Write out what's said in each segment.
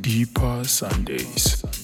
Deeper Sundays.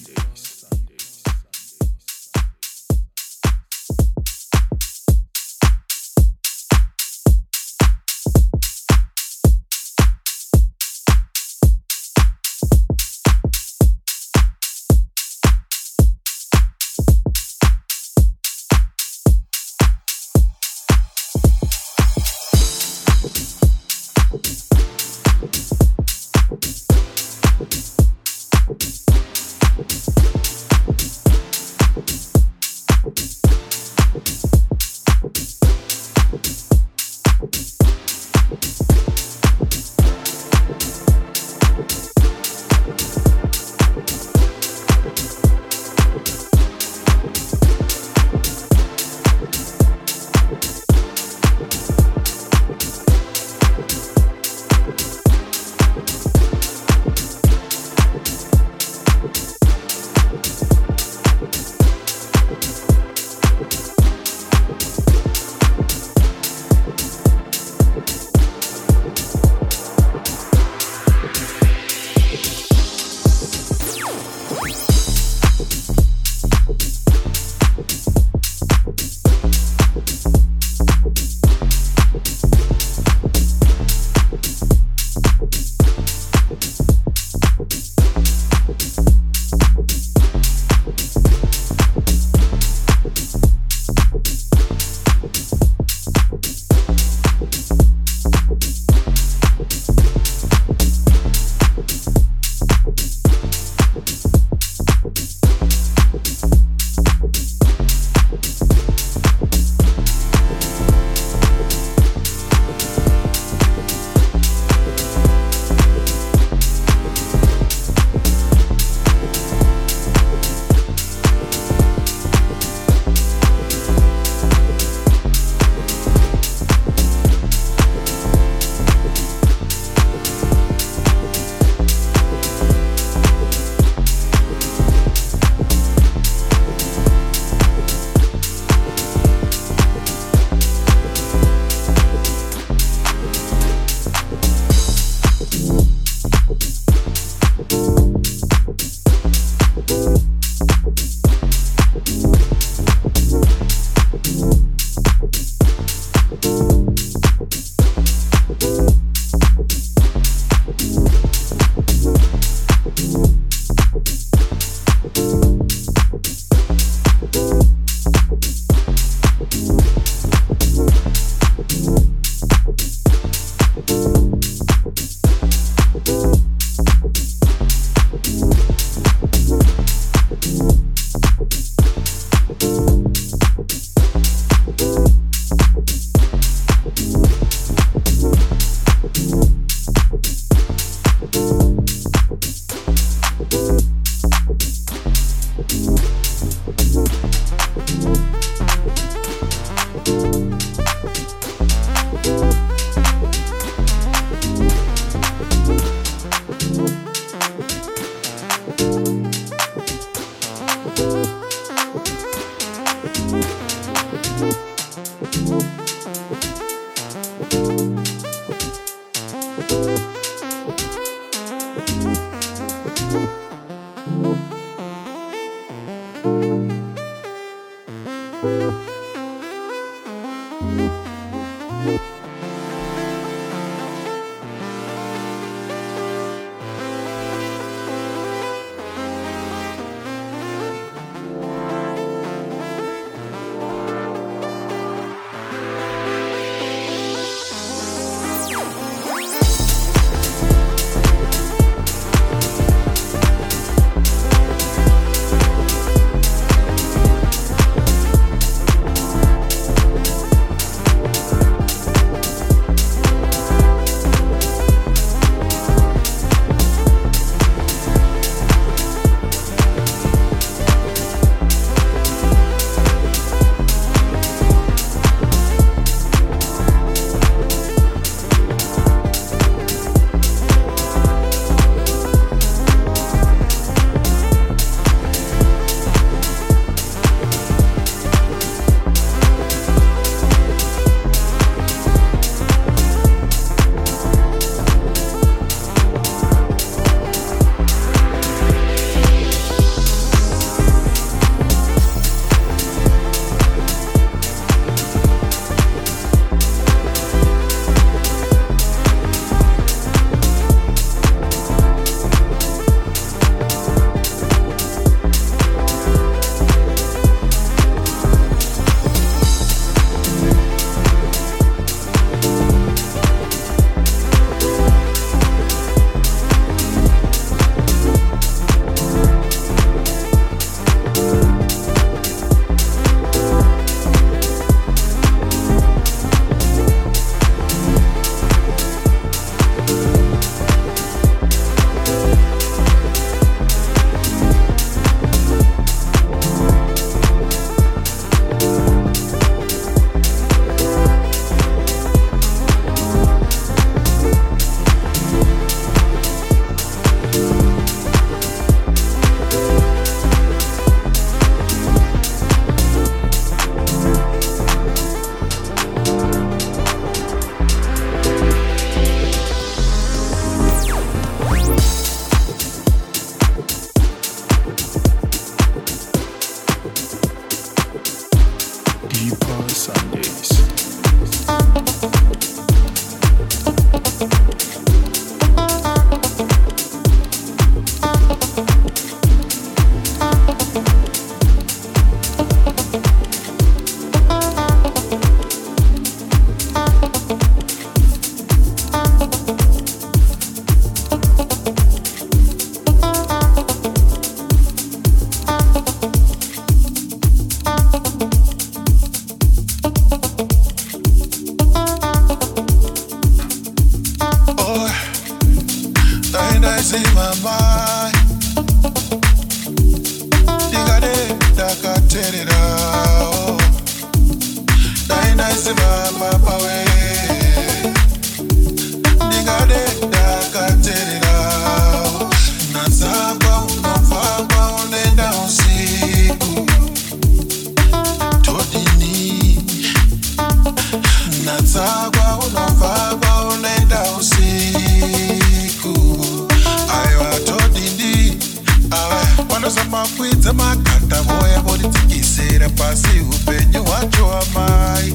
semakata voya voritikisira pasi upenyu wacho amai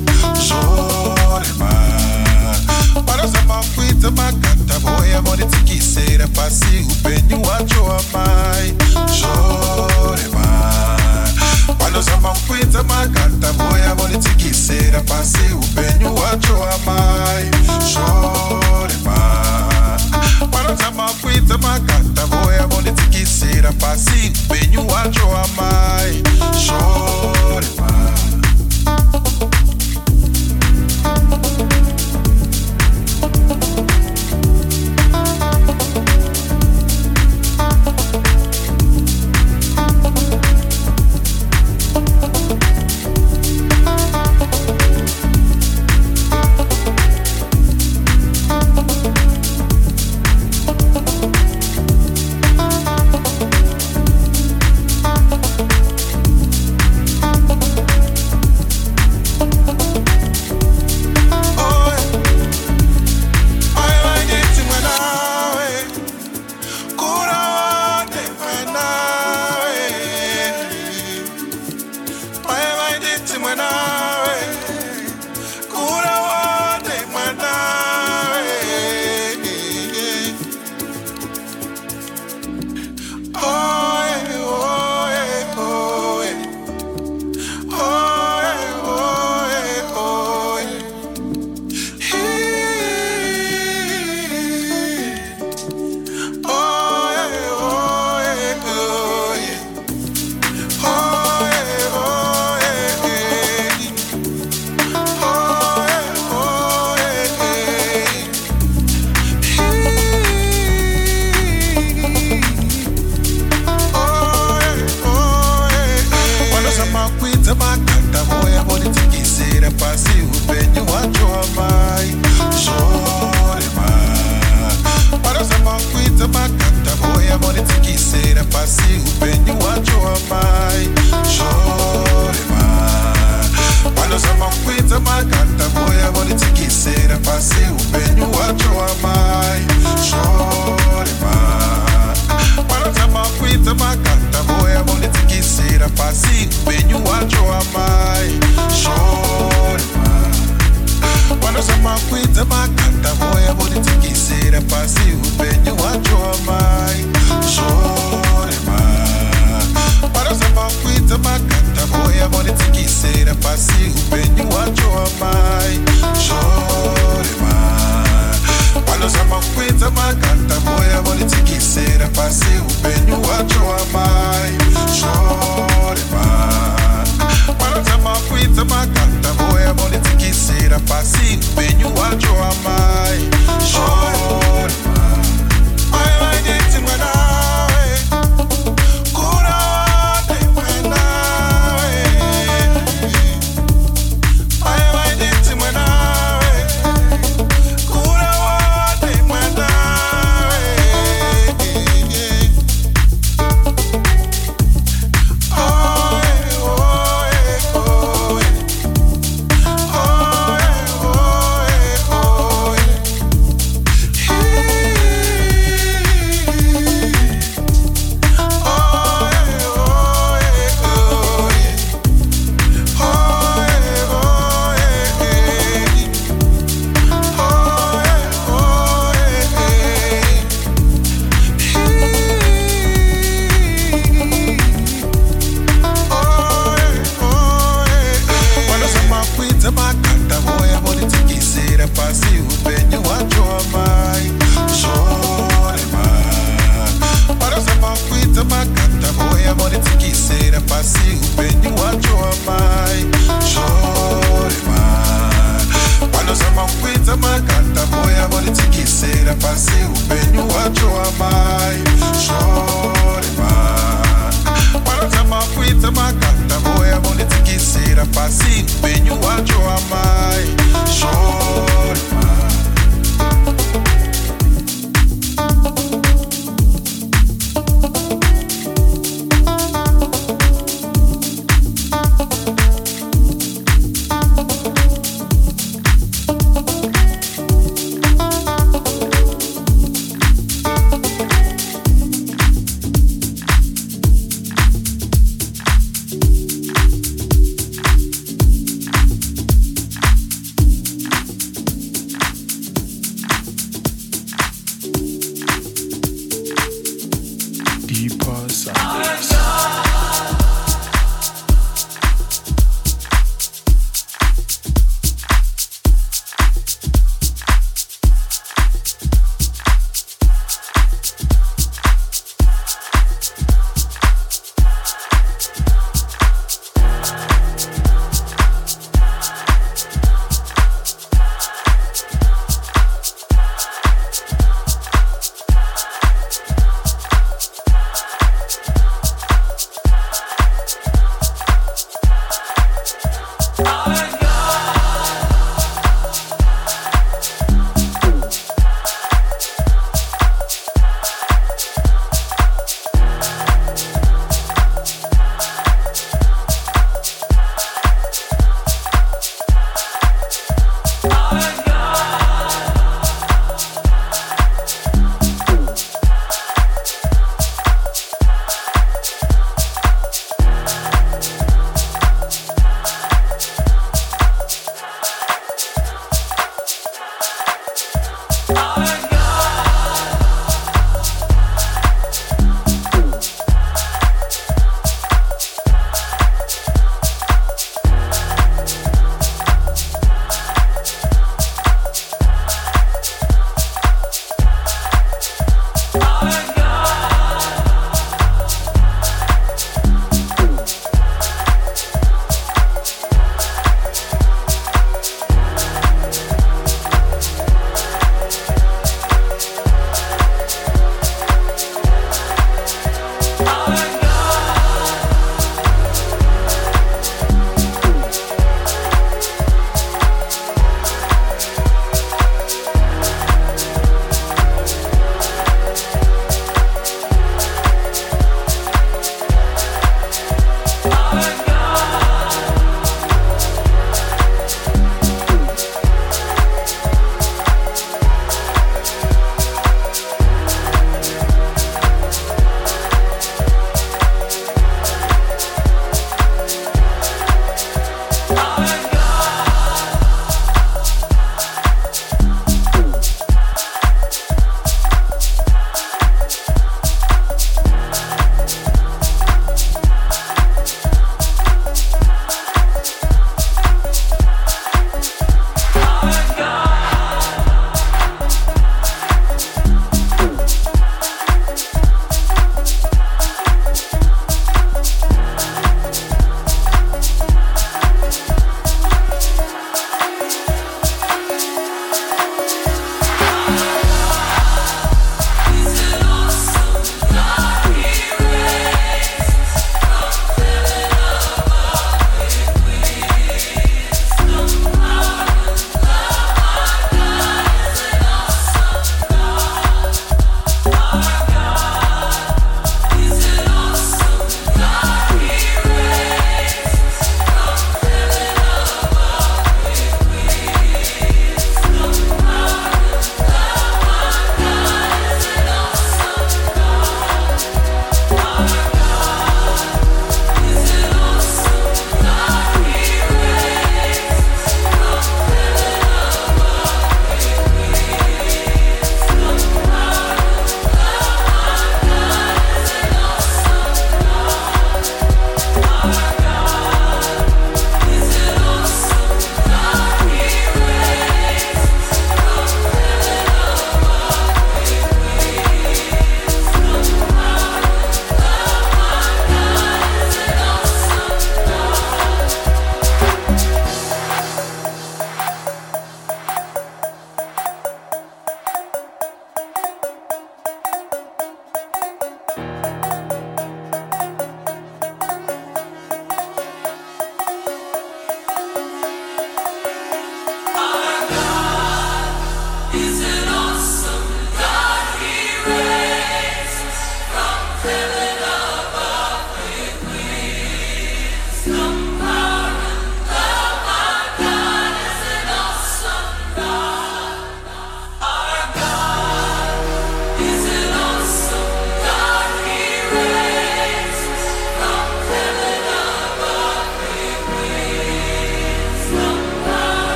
zvorema vanosemakwiza makata voya voritikisira pasi upenyu wacho amai zvorema vanosemakwiza makata voya voritikisira pasi upenyu wacho para zvorema vanozama kwidza makata voya terceira passe, venho a Joamai. Chore.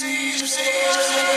see, see, see.